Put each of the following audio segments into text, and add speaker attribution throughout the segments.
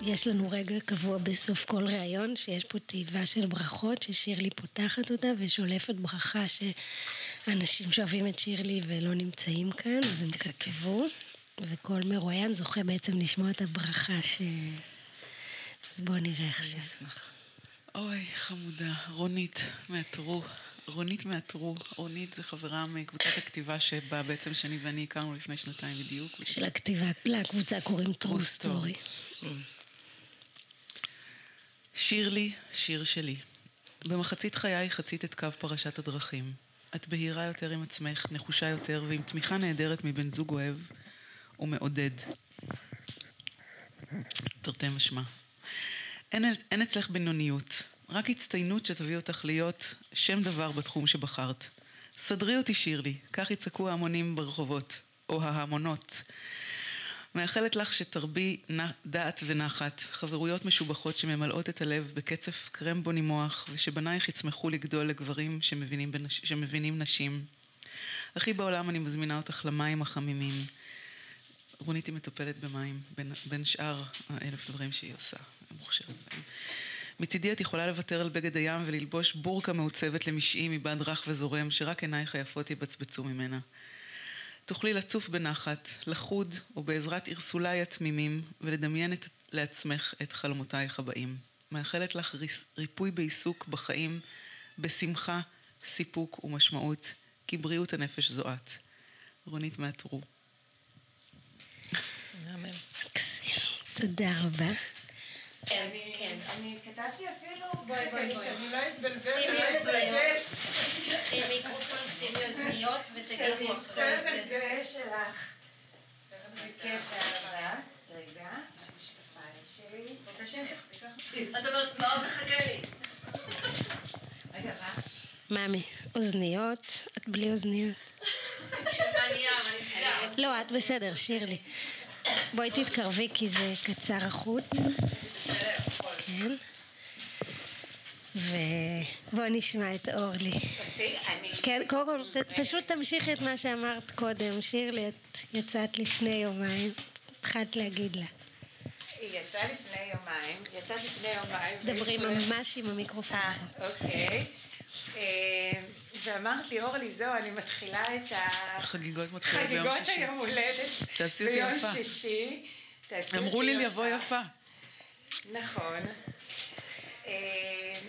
Speaker 1: יש לנו רגע קבוע בסוף כל ראיון, שיש פה תיבה של ברכות, ששירלי פותחת אותה ושולפת ברכה שאנשים שאוהבים את שירלי ולא נמצאים כאן, אז הם כתבו, וכל מרואיין זוכה בעצם לשמוע את הברכה ש... אז בואו נראה עכשיו.
Speaker 2: אוי, חמודה. רונית מעטרו. רונית מעטרו. רונית זה חברה מקבוצת הכתיבה שבה בעצם שני ואני הכרנו לפני שנתיים בדיוק.
Speaker 1: של הכתיבה, לקבוצה קוראים טרו סטורי.
Speaker 2: שירלי, שיר שלי. במחצית חיי חצית את קו פרשת הדרכים. את בהירה יותר עם עצמך, נחושה יותר, ועם תמיכה נהדרת מבן זוג אוהב ומעודד. תרתי משמע. אין, אין אצלך בינוניות, רק הצטיינות שתביא אותך להיות שם דבר בתחום שבחרת. סדרי אותי שירלי, כך יצעקו ההמונים ברחובות, או ההמונות. מאחלת לך שתרבי דעת ונחת, חברויות משובחות שממלאות את הלב בקצף קרמבוני מוח, ושבנייך יצמחו לגדול לגברים שמבינים, בנש... שמבינים נשים. הכי בעולם אני מזמינה אותך למים החמימים. רונית היא מטפלת במים, בין, בין שאר האלף דברים שהיא עושה, מוכשרת בהם. מצידי את יכולה לוותר על בגד הים וללבוש בורקה מעוצבת למשעי מבד רך וזורם, שרק עינייך היפות יבצבצו ממנה. תוכלי לצוף בנחת, לחוד ובעזרת ערסולי התמימים ולדמיין את, לעצמך את חלומותייך הבאים. מאחלת לך ריפוי בעיסוק בחיים, בשמחה, סיפוק ומשמעות, כי בריאות הנפש זו את. רונית מעטרו.
Speaker 1: תודה רבה.
Speaker 3: כן, כן. אני כתבתי אפילו, בואי בואי בואי, שאני לא אתבלבל ולא אתרגש.
Speaker 1: מיקרופון, שימי אוזניות ותגידי
Speaker 3: אחרי זה. זה שלך. בכיף אהבה. רגע, המשקפיים שלי. רוצה שאני תחזיק לך?
Speaker 4: את אומרת, מאוד מחכה לי.
Speaker 3: רגע, מה?
Speaker 1: ממי, אוזניות, את בלי אוזניות. לא, את בסדר, שירלי. בואי תתקרבי כי זה קצר החוט. כן. ובואו נשמע את אורלי. כן, קודם כל, פשוט תמשיכי את מה שאמרת קודם. שירלי, את יצאת לפני יומיים, התחלת להגיד לה.
Speaker 3: היא יצאה לפני יומיים, יצאת לפני יומיים.
Speaker 1: דברי ממש עם המיקרופון.
Speaker 3: אה, אוקיי. אה, ואמרתי, אורלי, זהו, אני מתחילה את
Speaker 2: החגיגות מתחילות ביום שישי.
Speaker 3: חגיגות היום הולדת.
Speaker 2: תעשי אותי יפה.
Speaker 3: ביום שישי.
Speaker 2: אמרו לי לבוא יפה.
Speaker 3: נכון. אה,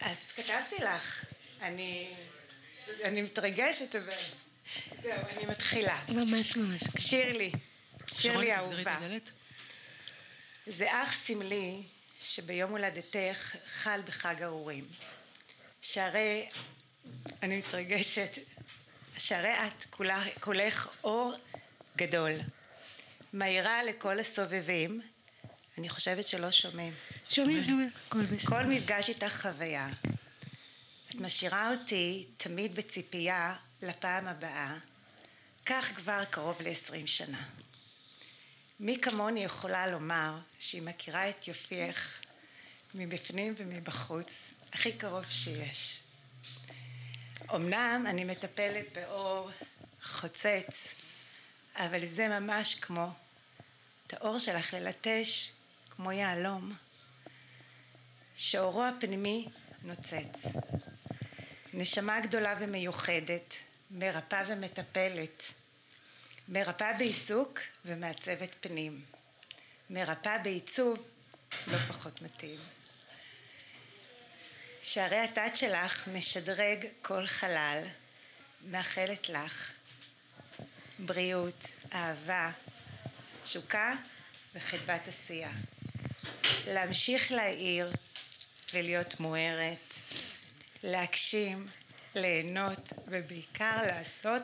Speaker 3: אז כתבתי לך, אני, אני מתרגשת, אבל זהו, אני מתחילה.
Speaker 1: ממש ממש.
Speaker 3: שירלי, שירלי אהובה. זה אך סמלי שביום הולדתך חל בחג האורים. שהרי, אני מתרגשת, שהרי את כולה, כולך אור גדול, מאירה לכל הסובבים, אני חושבת שלא שומעים.
Speaker 1: שומעים, שומעים, בסדר.
Speaker 3: כל מפגש איתך חוויה. את משאירה אותי תמיד בציפייה לפעם הבאה, כך כבר קרוב לעשרים שנה. מי כמוני יכולה לומר שהיא מכירה את יופייך מבפנים ומבחוץ הכי קרוב שיש. אמנם אני מטפלת באור חוצץ, אבל זה ממש כמו את האור שלך ללטש כמו יהלום, שאורו הפנימי נוצץ. נשמה גדולה ומיוחדת, מרפאה ומטפלת, מרפאה בעיסוק ומעצבת פנים, מרפאה בעיצוב לא פחות מתאים. שערי התת שלך משדרג כל חלל, מאחלת לך בריאות, אהבה, תשוקה וחדוות עשייה. להמשיך להאיר ולהיות מוארת, להגשים, ליהנות ובעיקר לעשות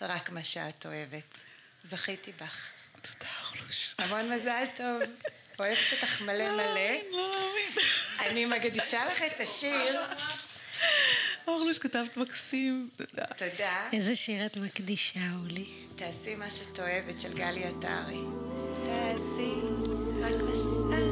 Speaker 3: רק מה שאת אוהבת. זכיתי בך.
Speaker 2: תודה, אורלוש.
Speaker 3: המון מזל טוב. אוהבת אותך מלא מלא.
Speaker 2: לא מאמין, לא מאמין.
Speaker 3: אני מקדישה לך את השיר.
Speaker 2: אורלוש כתבת מקסים, תודה.
Speaker 3: תודה.
Speaker 1: איזה שיר את מקדישה, אורלי?
Speaker 3: תעשי מה שאת אוהבת של גלי עטרי. תעשי רק מה שאת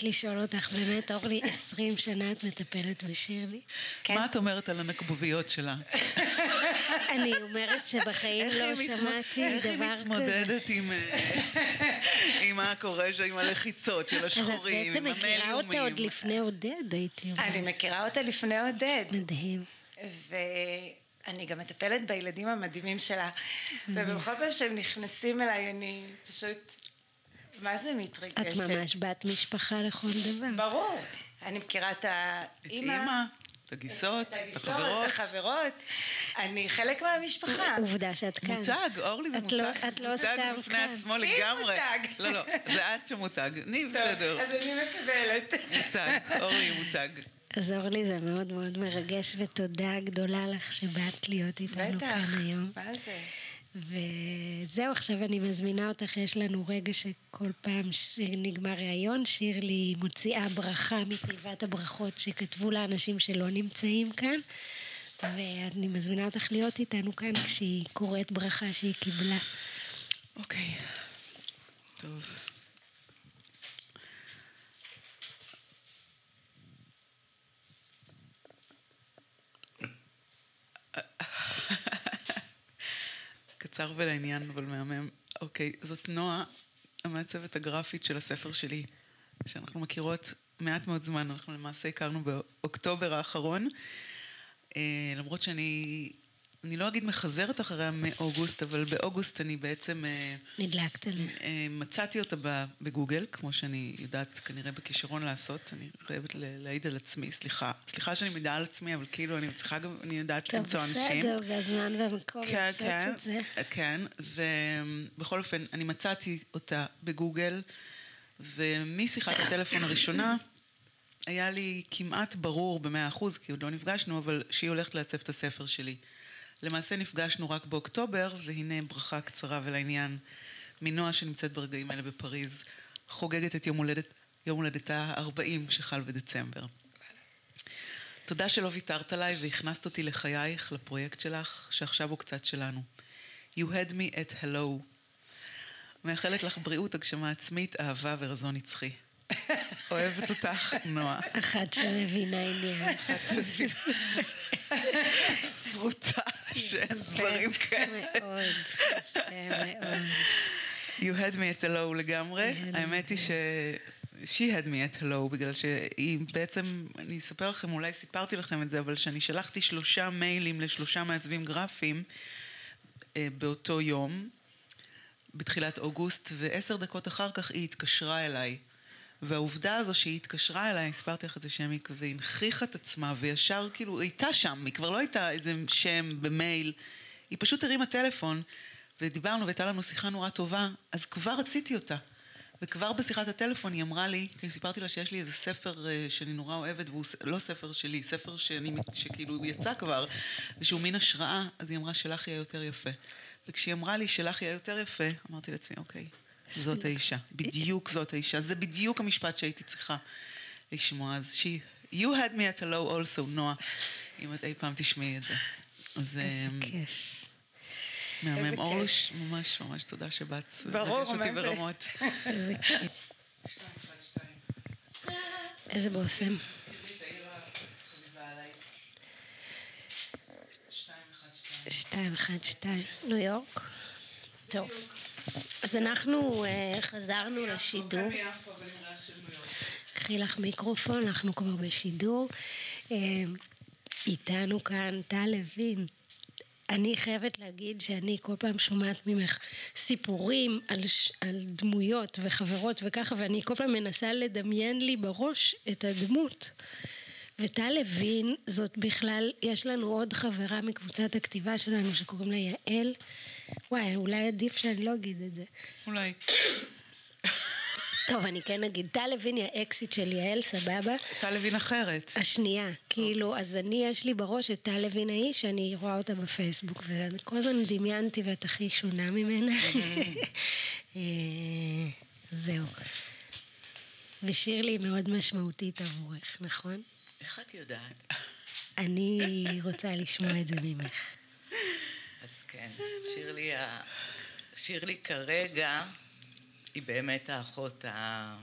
Speaker 1: חייבת לשאול אותך, באמת, אורלי, 20 שנה את מטפלת בשירלי?
Speaker 3: כן.
Speaker 2: מה את אומרת על הנקבוביות שלה?
Speaker 1: אני אומרת שבחיים לא
Speaker 2: היא מתמוד-
Speaker 1: שמעתי
Speaker 2: איך היא
Speaker 1: דבר כזה.
Speaker 2: מתמודדת עם, אה, עם מה קורה שם, עם הלחיצות של
Speaker 1: אז את
Speaker 2: השחורים,
Speaker 1: בעצם
Speaker 2: עם
Speaker 1: מכירה אותה עוד. לפני עודד, הייתי אומרת.
Speaker 3: אני מכירה אותה לפני עודד.
Speaker 1: מדהים.
Speaker 3: ואני גם מטפלת בילדים המדהימים שלה. ובכל פעם שהם נכנסים אליי, אני פשוט... מה זה מתרגשת?
Speaker 1: את ממש בת משפחה לכל דבר.
Speaker 3: ברור. אני מכירה את
Speaker 2: את
Speaker 3: האימא,
Speaker 2: אימא, את הגיסות,
Speaker 3: את
Speaker 2: את החברות.
Speaker 3: את החברות. אני חלק מהמשפחה.
Speaker 1: עובדה שאת כאן.
Speaker 2: מותג, אורלי זה
Speaker 1: את
Speaker 2: מותג.
Speaker 1: לא- את לא
Speaker 2: מותג
Speaker 1: סתם
Speaker 2: בפני
Speaker 1: כאן.
Speaker 2: עצמו
Speaker 3: מי
Speaker 2: לגמרי.
Speaker 3: מותג?
Speaker 2: לא, לא, זה את שמותג. אני בסדר.
Speaker 3: אז אני מקבלת.
Speaker 2: מותג, אורלי היא מותג.
Speaker 1: אז אורלי, זה מאוד מאוד מרגש, ותודה גדולה לך שבאת להיות איתנו
Speaker 3: בטח.
Speaker 1: כאן היום.
Speaker 3: מה זה?
Speaker 1: וזהו, עכשיו אני מזמינה אותך, יש לנו רגע שכל פעם שנגמר ראיון, שירלי מוציאה ברכה מתיבת הברכות שכתבו לאנשים שלא נמצאים כאן, ואני מזמינה אותך להיות איתנו כאן כשהיא קוראת ברכה שהיא קיבלה.
Speaker 2: אוקיי. טוב. קצר ולעניין, אבל מהמם. אוקיי, זאת נועה, המעצבת הגרפית של הספר שלי, שאנחנו מכירות מעט מאוד זמן, אנחנו למעשה הכרנו באוקטובר האחרון, אה, למרות שאני, אני לא אגיד מחזרת אחריה מאוגוסט, אבל באוגוסט אני בעצם אה,
Speaker 1: נדלקת עליה.
Speaker 2: אה, מצאתי אותה בגוגל, כמו שאני יודעת כנראה בכישרון לעשות, אני חייבת להעיד על עצמי, סליחה. סליחה שאני מעידה על עצמי, אבל כאילו אני צריכה גם, אני יודעת
Speaker 1: טוב,
Speaker 2: למצוא אנשים.
Speaker 1: בסדר, זה הזמן והמקום
Speaker 2: כן,
Speaker 1: לעשות
Speaker 2: כן,
Speaker 1: את זה.
Speaker 2: כן, ובכל אופן, אני מצאתי אותה בגוגל, ומשיחת הטלפון הראשונה, היה לי כמעט ברור במאה אחוז, כי עוד לא נפגשנו, אבל שהיא הולכת לעצב את הספר שלי. למעשה נפגשנו רק באוקטובר, והנה ברכה קצרה ולעניין מנועה שנמצאת ברגעים האלה בפריז, חוגגת את יום, הולדת, יום הולדתה ה-40 שחל בדצמבר. תודה שלא ויתרת עליי והכנסת אותי לחייך, לפרויקט שלך, שעכשיו הוא קצת שלנו. You had me at hello. מאחלת לך בריאות, הגשמה עצמית, אהבה ורזון נצחי. אוהבת אותך, נועה.
Speaker 1: אחת שמבינה עניין.
Speaker 2: שרוטה שאין דברים כאלה.
Speaker 1: מאוד, מאוד.
Speaker 2: You had me at hello לגמרי.
Speaker 1: had me
Speaker 2: האמת היא ש... She had me at hello, בגלל שהיא בעצם, אני אספר לכם, אולי סיפרתי לכם את זה, אבל שאני שלחתי שלושה מיילים לשלושה מעצבים גרפיים אה, באותו יום, בתחילת אוגוסט, ועשר דקות אחר כך היא התקשרה אליי. והעובדה הזו שהיא התקשרה אליי, הסברתי לך את זה שמי, והנכיחה את עצמה, וישר כאילו, היא הייתה שם, היא כבר לא הייתה איזה שם במייל, היא פשוט הרימה טלפון, ודיברנו, והייתה לנו שיחה נורא טובה, אז כבר רציתי אותה. וכבר בשיחת הטלפון היא אמרה לי, כי סיפרתי לה שיש לי איזה ספר אה, שאני נורא אוהבת, והוא לא ספר שלי, ספר שאני, שכאילו יצא כבר, ושהוא מין השראה, אז היא אמרה שלך יהיה יותר יפה. וכשהיא אמרה לי שלך יהיה יותר יפה, אמרתי לעצמי, אוקיי, זאת האישה, בדיוק זאת האישה, זה בדיוק המשפט שהייתי צריכה לשמוע. אז she, you had me at hello also, נועה, אם את אי פעם תשמעי את זה. אז
Speaker 1: איזה
Speaker 2: אמ,
Speaker 1: כיף.
Speaker 3: איזה
Speaker 2: מהמם. אורלוש, ממש ממש תודה שבאת.
Speaker 3: ברור, מה זה?
Speaker 2: ברמות.
Speaker 1: איזה כיף. איזה בושם. שתיים, אחד, שתיים. ניו יורק. טוב. אז אנחנו אה, חזרנו לשידור. קחי לך מיקרופון, אנחנו כבר בשידור. אה, איתנו כאן טל לוין. אני חייבת להגיד שאני כל פעם שומעת ממך סיפורים על, על דמויות וחברות וככה, ואני כל פעם מנסה לדמיין לי בראש את הדמות. וטל לוין, זאת בכלל, יש לנו עוד חברה מקבוצת הכתיבה שלנו שקוראים לה יעל. וואי, אולי עדיף שאני לא אגיד את זה.
Speaker 2: אולי.
Speaker 1: טוב, אני כן אגיד, טל לוין היא האקסיט של יעל, סבבה?
Speaker 2: טל לוין אחרת.
Speaker 1: השנייה, כאילו, אז אני, יש לי בראש את טל לוין ההיא, שאני רואה אותה בפייסבוק, וכל הזמן דמיינתי ואת הכי שונה ממנה. אה, זהו. ושירלי היא מאוד משמעותית עבורך, נכון?
Speaker 5: איך את יודעת?
Speaker 1: אני רוצה לשמוע את זה ממך.
Speaker 5: כן, שירלי, שירלי כרגע היא באמת האחות ה...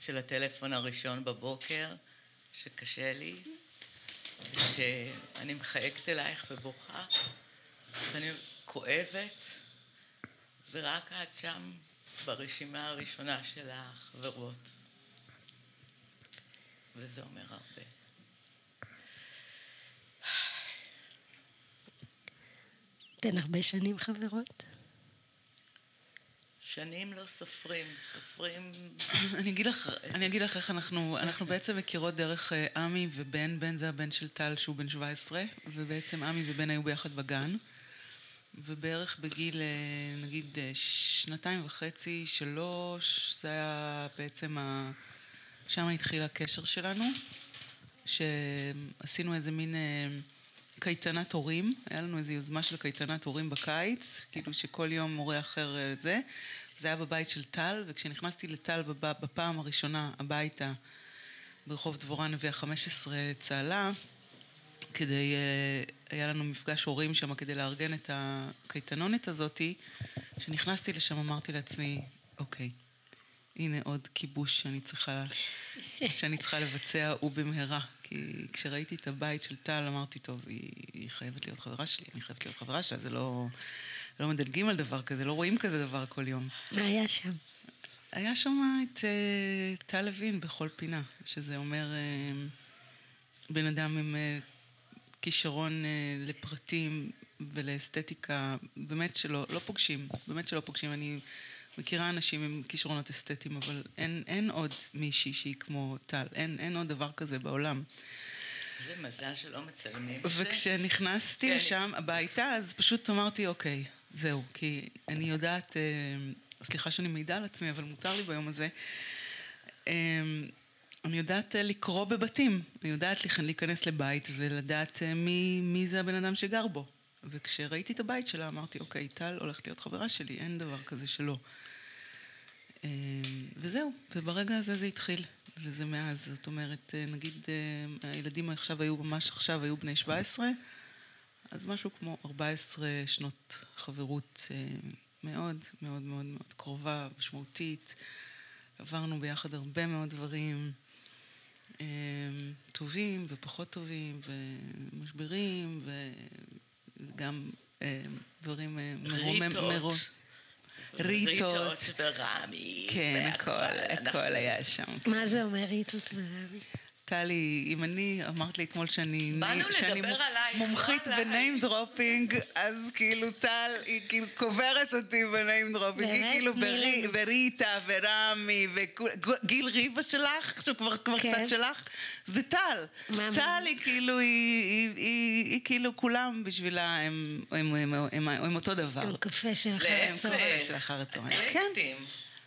Speaker 5: של הטלפון הראשון בבוקר, שקשה לי, ושאני מחייגת אלייך ובוכה, ואני כואבת, ורק את שם ברשימה הראשונה של החברות. וזה אומר הרבה.
Speaker 1: אתן הרבה שנים חברות?
Speaker 5: שנים לא סופרים, סופרים...
Speaker 2: אני אגיד לך, אני אגיד לך איך אנחנו, אנחנו בעצם מכירות דרך אה, עמי ובן, בן זה הבן של טל שהוא בן 17, ובעצם עמי ובן היו ביחד בגן, ובערך בגיל, אה, נגיד, אה, שנתיים וחצי, שלוש, זה היה בעצם ה... שם התחיל הקשר שלנו, שעשינו איזה מין... אה, קייטנת הורים, היה לנו איזו יוזמה של קייטנת הורים בקיץ, כאילו שכל יום מורה אחר אה, זה. זה היה בבית של טל, וכשנכנסתי לטל בפעם הראשונה הביתה, ברחוב דבורה נביא ה-15 צהלה, כדי, אה, היה לנו מפגש הורים שם כדי לארגן את הקייטנונת הזאתי, כשנכנסתי לשם אמרתי לעצמי, אוקיי, הנה עוד כיבוש שאני צריכה, שאני צריכה לבצע ובמהרה. כי כשראיתי את הבית של טל אמרתי, טוב, היא, היא חייבת להיות חברה שלי, אני חייבת להיות חברה שלה, זה לא, לא מדלגים על דבר כזה, לא רואים כזה דבר כל יום.
Speaker 1: מה היה שם?
Speaker 2: היה שם את אה, טל לוין בכל פינה, שזה אומר אה, בן אדם עם אה, כישרון אה, לפרטים ולאסתטיקה, באמת שלא, לא פוגשים, באמת שלא פוגשים. אני מכירה אנשים עם כישרונות אסתטיים, אבל אין, אין עוד מישהי שהיא כמו טל, אין, אין עוד דבר כזה בעולם.
Speaker 5: זה מזל שלא מצלמים את זה.
Speaker 2: וכשנכנסתי
Speaker 5: כן.
Speaker 2: לשם הביתה, אז פשוט אמרתי, אוקיי, זהו, כי אני יודעת, אה, סליחה שאני מעידה על עצמי, אבל מותר לי ביום הזה, אה, אני יודעת אה, לקרוא בבתים, אני יודעת להיכנס לבית ולדעת אה, מי, מי זה הבן אדם שגר בו. וכשראיתי את הבית שלה, אמרתי, אוקיי, טל הולכת להיות חברה שלי, אין דבר כזה שלא. אה, וזהו, וברגע הזה זה התחיל. וזה מאז, זאת אומרת, אה, נגיד אה, הילדים עכשיו היו, ממש עכשיו היו בני 17, אז משהו כמו 14 שנות חברות אה, מאוד מאוד מאוד מאוד קרובה, משמעותית. עברנו ביחד הרבה מאוד דברים אה, טובים ופחות טובים, ומשברים, וגם אה, דברים מרומם...
Speaker 5: ריטות.
Speaker 2: ריטות.
Speaker 5: ריטות ורמי.
Speaker 2: כן. הכל, הכל היה שם.
Speaker 1: מה זה אומר ריטות ורבי?
Speaker 2: טלי, אם אני, אמרת לי אתמול שאני
Speaker 5: באנו
Speaker 2: שאני
Speaker 5: לדבר
Speaker 2: מ-
Speaker 5: עלייך,
Speaker 2: מומחית
Speaker 5: לא.
Speaker 2: בניים דרופינג, אז כאילו טל, היא כאילו קוברת אותי בניים דרופינג, היא? כאילו ברי-
Speaker 1: לנו.
Speaker 2: בריטה ורמי וגיל ריבה שלך, שהוא כבר כבר
Speaker 1: כן.
Speaker 2: קצת שלך, זה טל. טל? היא כאילו, היא- היא- היא היא כאילו כולם בשבילה הם- הם הם- הם- הם אותו דבר.
Speaker 1: עם קפה של אחר. הצהריים.
Speaker 2: של אחר הצהריים. כן.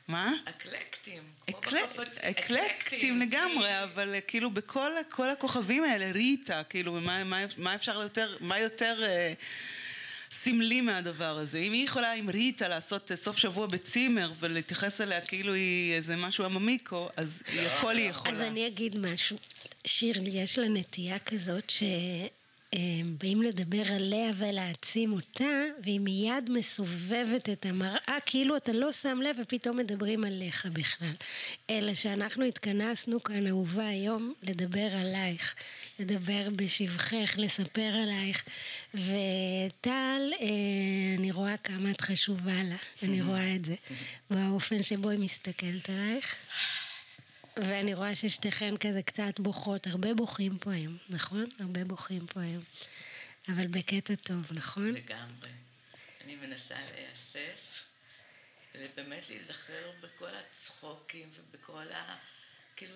Speaker 5: אקלקטים.
Speaker 2: מה?
Speaker 5: אקלקטים. כמו
Speaker 2: אקלק-
Speaker 5: בחפץ-
Speaker 2: אקלקטים לגמרי, אבל אה, כאילו בכל כל הכוכבים האלה, ריטה, כאילו, מה, מה, מה אפשר יותר, מה יותר אה, סמלי מהדבר הזה? אם היא יכולה עם ריטה לעשות אה, סוף שבוע בצימר ולהתייחס אליה כאילו היא איזה משהו עממיקו, אז היא הכל היא יכולה.
Speaker 1: אז אני אגיד משהו. שירלי, יש לה נטייה כזאת שבאים לדבר עליה ולהעצים אותה, והיא מיד מסובבת את המראה, כאילו אתה לא שם לב ופתאום מדברים עליך בכלל. אלא שאנחנו התכנסנו כאן, אהובה, היום, לדבר עלייך. לדבר בשבחך, לספר עלייך. וטל, אה, אני רואה כמה את חשובה לה, אני רואה את זה, באופן שבו היא מסתכלת עלייך. ואני רואה ששתיכן כזה קצת בוכות, הרבה בוכים פה היום, נכון? הרבה בוכים פה היום. אבל בקטע טוב, נכון?
Speaker 5: לגמרי. אני מנסה להיאסף, ובאמת להיזכר בכל הצחוקים ובכל ה... כאילו,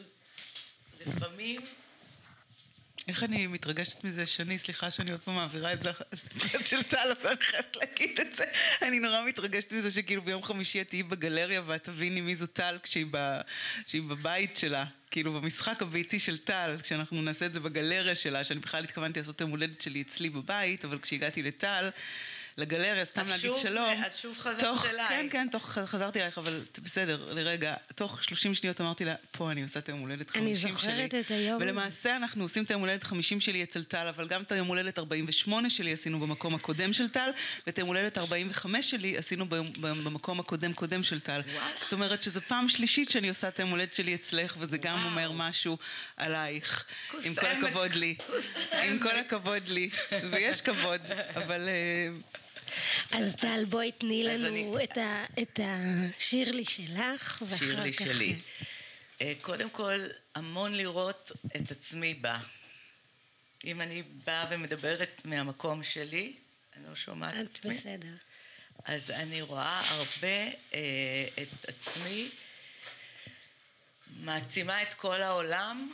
Speaker 5: לפעמים
Speaker 2: איך אני מתרגשת מזה, שני, סליחה שאני עוד פעם מעבירה את זה לצד של טל, אבל אני חייבת להגיד את זה. אני נורא מתרגשת מזה שכאילו ביום חמישי את תהיי בגלריה ואת תביני מי זו טל כשהיא, ב, כשהיא בבית שלה. כאילו במשחק הביתי של טל, כשאנחנו נעשה את זה בגלריה שלה, שאני בכלל התכוונתי לעשות את היום הולדת שלי אצלי בבית, אבל כשהגעתי לטל, לגלריה, סתם להגיד שלום.
Speaker 5: את שוב חזרת
Speaker 2: תוך-
Speaker 5: אליי.
Speaker 2: כן, כן, תוך, חזרתי אלייך, אבל בסדר, לרגע, תוך 30 שניות אמרתי לה, פה אני עושה את היום הולדת 50
Speaker 1: אני
Speaker 2: שלי.
Speaker 1: זוכרת את היום.
Speaker 2: ולמעשה אנחנו עושים את היום הולדת 50 שלי אצל טל, אבל גם את היום הולדת 48 שלי עשינו במקום הקודם של טל, ואת היום הולדת 45 שלי עשינו ביום- במקום הקודם קודם של טל.
Speaker 5: וואלה.
Speaker 2: זאת אומרת שזו פעם שלישית שאני עושה את היום הולדת שלי אצלך, וזה גם
Speaker 5: וואו.
Speaker 2: אומר משהו עלייך. עם כל. הכבוד לי. עם כל. הכבוד לי. ויש כבוד, אבל...
Speaker 1: אז טל, בואי תני לנו
Speaker 5: אני-
Speaker 1: את ה- את השירלי שלך, ואחר
Speaker 5: שירלי
Speaker 1: כך...
Speaker 5: שלי. אה, קודם כל, המון לראות את עצמי בה. אם אני באה ומדברת מהמקום שלי, אני לא שומעת את
Speaker 1: את
Speaker 5: עצמי.
Speaker 1: בסדר.
Speaker 5: אז אני רואה הרבה אה, את עצמי מעצימה את כל העולם,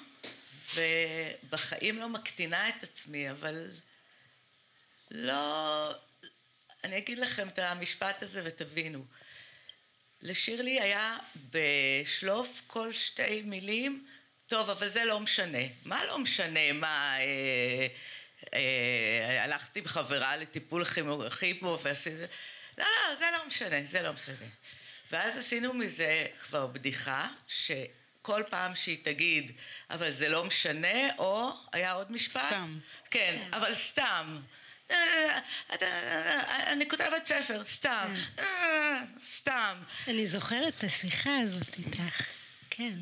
Speaker 5: ובחיים לא מקטינה את עצמי, אבל לא... אני אגיד לכם את המשפט הזה ותבינו. לשירלי היה בשלוף כל שתי מילים, טוב, אבל זה לא משנה. מה לא משנה? מה, אה, אה, הלכתי עם חברה לטיפול כימו- כימו ועשיתי... לא, לא, זה לא משנה, זה לא משנה. ואז עשינו מזה כבר בדיחה, שכל פעם שהיא תגיד, אבל זה לא משנה, או, היה עוד משפט?
Speaker 2: סתם.
Speaker 5: כן, אבל סתם. אני כותבת ספר, סתם. אה, סתם.
Speaker 1: אני זוכרת את השיחה הזאת איתך. כן,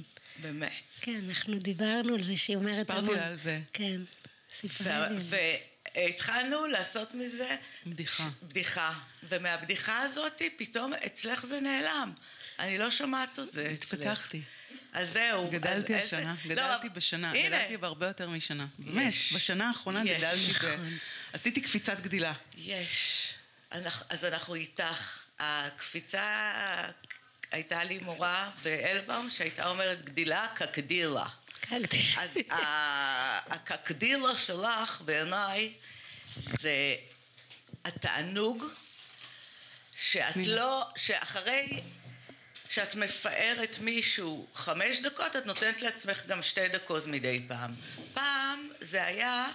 Speaker 5: באמת.
Speaker 1: כן, אנחנו דיברנו על זה שהיא אומרת
Speaker 2: סיפרתי לה על זה.
Speaker 1: כן, סיפרה לי על זה.
Speaker 5: והתחלנו לעשות מזה...
Speaker 2: בדיחה.
Speaker 5: בדיחה. ומהבדיחה הזאת פתאום אצלך זה נעלם. אני לא שומעת את זה אצלך.
Speaker 2: התפתחתי.
Speaker 5: אז זהו.
Speaker 2: גדלתי
Speaker 5: אז איזה-
Speaker 2: השנה,
Speaker 5: לא,
Speaker 2: גדלתי בשנה,
Speaker 5: הנה.
Speaker 2: גדלתי בהרבה יותר משנה. באמת. בשנה האחרונה
Speaker 5: יש.
Speaker 2: גדלתי, ב-
Speaker 1: נכון.
Speaker 2: עשיתי קפיצת גדילה.
Speaker 5: יש. אז אנחנו איתך. הקפיצה, הייתה לי מורה באלבאום שהייתה אומרת גדילה כקדילה.
Speaker 1: קגתי.
Speaker 5: אז הקקדילה שלך בעיניי זה התענוג שאת לא, שאחרי שאת מפארת מישהו חמש דקות, את נותנת לעצמך גם שתי דקות מדי פעם. פעם זה היה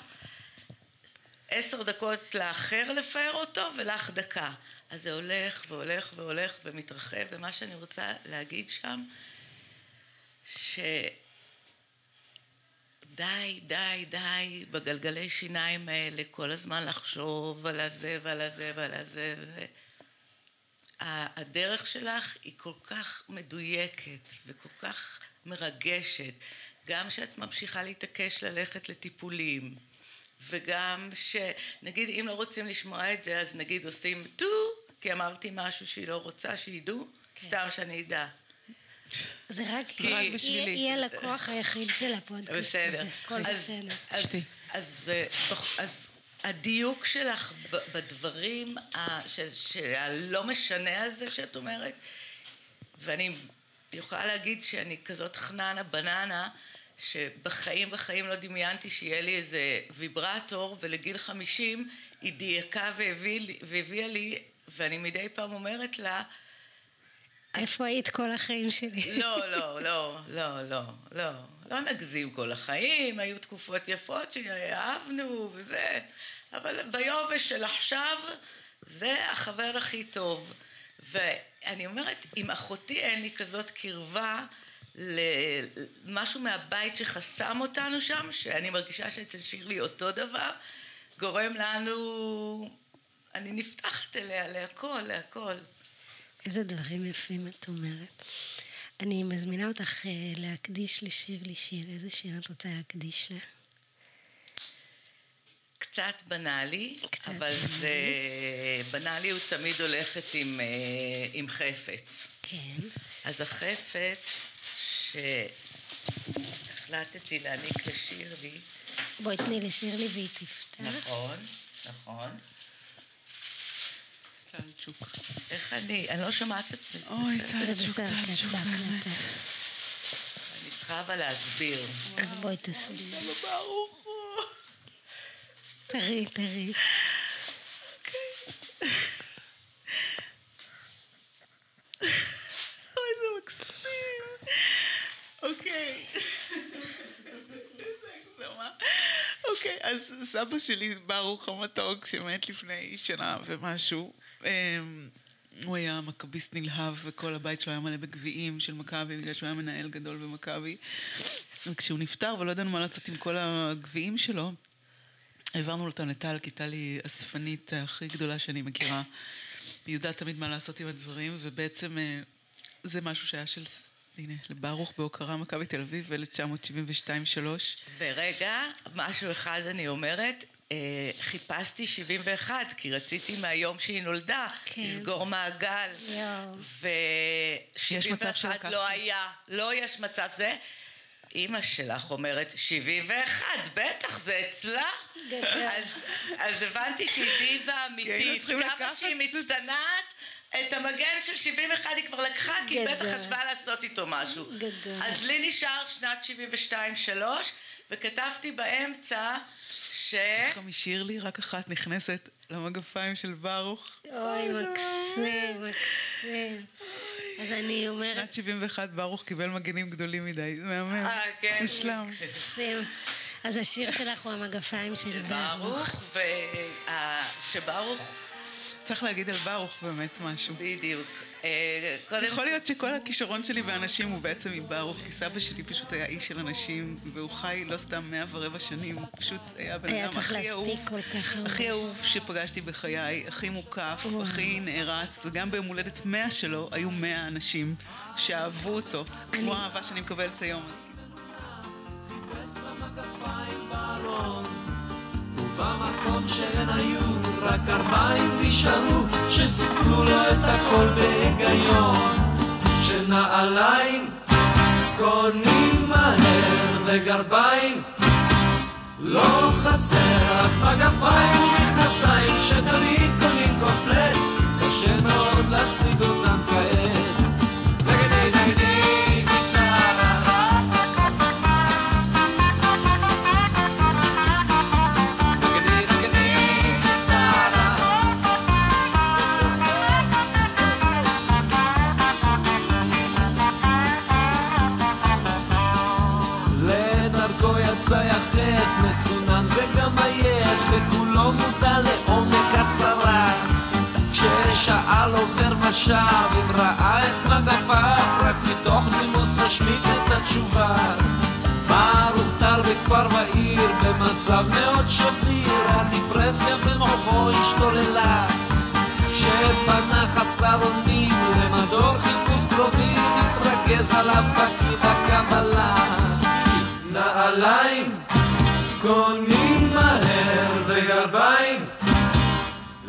Speaker 5: עשר דקות לאחר לפאר אותו ולך דקה. אז זה הולך והולך והולך ומתרחב, ומה שאני רוצה להגיד שם, די, די, די, בגלגלי שיניים האלה, כל הזמן לחשוב על הזה ועל הזה ועל הזה. ו... הדרך שלך היא כל כך מדויקת וכל כך מרגשת, גם שאת ממשיכה להתעקש ללכת לטיפולים, וגם שנגיד אם לא רוצים לשמוע את זה אז נגיד עושים טו, כי אמרתי משהו שהיא לא רוצה שידעו,
Speaker 1: כן.
Speaker 5: סתם שאני אדע.
Speaker 1: זה רק
Speaker 5: כי-
Speaker 1: היא-
Speaker 2: בשבילי.
Speaker 1: היא הלקוח היחיד של הפודקאסט
Speaker 5: בסדר.
Speaker 1: הזה. הכל
Speaker 5: אז-
Speaker 1: בסדר.
Speaker 5: אז. אז, ו- בח- אז הדיוק שלך בדברים ה- ש- שהלא משנה הזה שאת אומרת, ואני יכולה להגיד שאני כזאת חננה בננה, שבחיים בחיים לא דמיינתי שיהיה לי איזה ויברטור, ולגיל חמישים היא דייקה והביא והביאה לי, ואני מדי פעם אומרת לה,
Speaker 1: איפה היית כל החיים שלי?
Speaker 5: לא, לא, לא, לא, לא, לא. לא נגזים כל החיים, היו תקופות יפות שאהבנו וזה, אבל ביובש של עכשיו, זה החבר הכי טוב. ואני אומרת, עם אחותי אין לי כזאת קרבה למשהו מהבית שחסם אותנו שם, שאני מרגישה שאצל שירלי אותו דבר, גורם לנו... אני נפתחת אליה להכל, להכל.
Speaker 1: איזה דברים יפים את אומרת. אני מזמינה אותך אה, להקדיש לשירלי שיר. איזה שיר את רוצה להקדיש לה?
Speaker 5: קצת בנאלי,
Speaker 1: קצת
Speaker 5: אבל זה... בנאליות תמיד הולכת עם, אה, עם חפץ.
Speaker 1: כן.
Speaker 5: אז החפץ שהחלטתי להעניק לשירלי,
Speaker 1: בואי תני לשירלי והיא תפתח.
Speaker 5: נכון, נכון.
Speaker 2: צ'אלצ'וק.
Speaker 5: איך אני, אני לא שומעת את עצמי,
Speaker 2: אוי,
Speaker 1: בהקלטה.
Speaker 2: באמת.
Speaker 5: אני צריכה אבל להסביר.
Speaker 1: אז בואי תסביר.
Speaker 5: ברוך הוא.
Speaker 1: תראי, תראי.
Speaker 2: אוי, זה מקסים. אוקיי. אוקיי, אז סבא שלי, ברוך המתוק, שמת לפני שנה ומשהו, הוא היה מכביסט נלהב, וכל הבית שלו היה מלא בגביעים של מכבי, בגלל שהוא היה מנהל גדול במכבי. וכשהוא נפטר ולא ידענו מה לעשות עם כל הגביעים שלו, העברנו אותם לטל, כי טל היא אספנית הכי גדולה שאני מכירה. היא יודעת תמיד מה לעשות עם הדברים, ובעצם אה, זה משהו שהיה של, הנה, לברוך בהוקרה מכבי תל אביב, 1972-3.
Speaker 5: ורגע, משהו אחד אני אומרת, חיפשתי 71, כי רציתי מהיום שהיא נולדה,
Speaker 1: כן.
Speaker 5: לסגור מעגל.
Speaker 1: יואו.
Speaker 2: יש מצב
Speaker 5: ו-71
Speaker 2: שלקחתי.
Speaker 5: לא היה, לא יש מצב זה. אימא שלך אומרת 71, בטח זה אצלה. אז, אז הבנתי שהיא דיבה אמיתית. כמה
Speaker 2: לקחת
Speaker 5: שהיא. מצטנעת, את המגן של 71 היא כבר לקחה, כי היא בטח. חשבה לעשות איתו משהו.
Speaker 1: גדול.
Speaker 5: אז לי נשאר שנת 72-3, וכתבתי באמצע ש...
Speaker 2: ככה משיר לי, רק אחת נכנסת למגפיים של ברוך.
Speaker 1: אוי, מקסים, מקסים. אז אני אומרת,
Speaker 2: שנת 71 ברוך קיבל מגנים גדולים מדי, זה מהמם.
Speaker 5: אה, כן.
Speaker 2: מושלם.
Speaker 1: מקסים. אז השיר שלך הוא המגפיים של ברוך.
Speaker 5: ברוך, ושברוך,
Speaker 2: צריך להגיד על ברוך באמת משהו.
Speaker 5: בדיוק. אה,
Speaker 2: יכול להיות שכל הכישרון שלי באנשים הוא בעצם מברוך, כי סבא שלי פשוט היה איש של אנשים, והוא חי לא סתם מאה ורבע שנים, הוא פשוט היה בן אדם הכי אהוב. הכי אהוב שפגשתי בחיי, הכי מוקף. הכי נערץ, וגם ביום הולדת מאה שלו היו מאה אנשים שאהבו אותו.
Speaker 1: אני-
Speaker 2: כמו האהבה שאני מקבלת היום. אז
Speaker 6: ובמקום שהן היו, רק ארבעים נשארו, שסיפרו לו את הכל בהיגיון. שנעליים קונים מהר וגרביים לא חסר, אך מגפיים ומכנסיים שתמיד קונים קומפלט, קשה מאוד להשיג אותם כעת. ושב, אם ראה את מגפיו, רק מתוך נימוס נשמיט את התשובה. ברוך טל בכפר ועיר במצב מאוד שביר, הדיפרסיה במוחו השתוללה. כשפנה חסר אונים למדור חיפוש קרובים, התרכז עליו פקיד הקבלה. נעליים קונים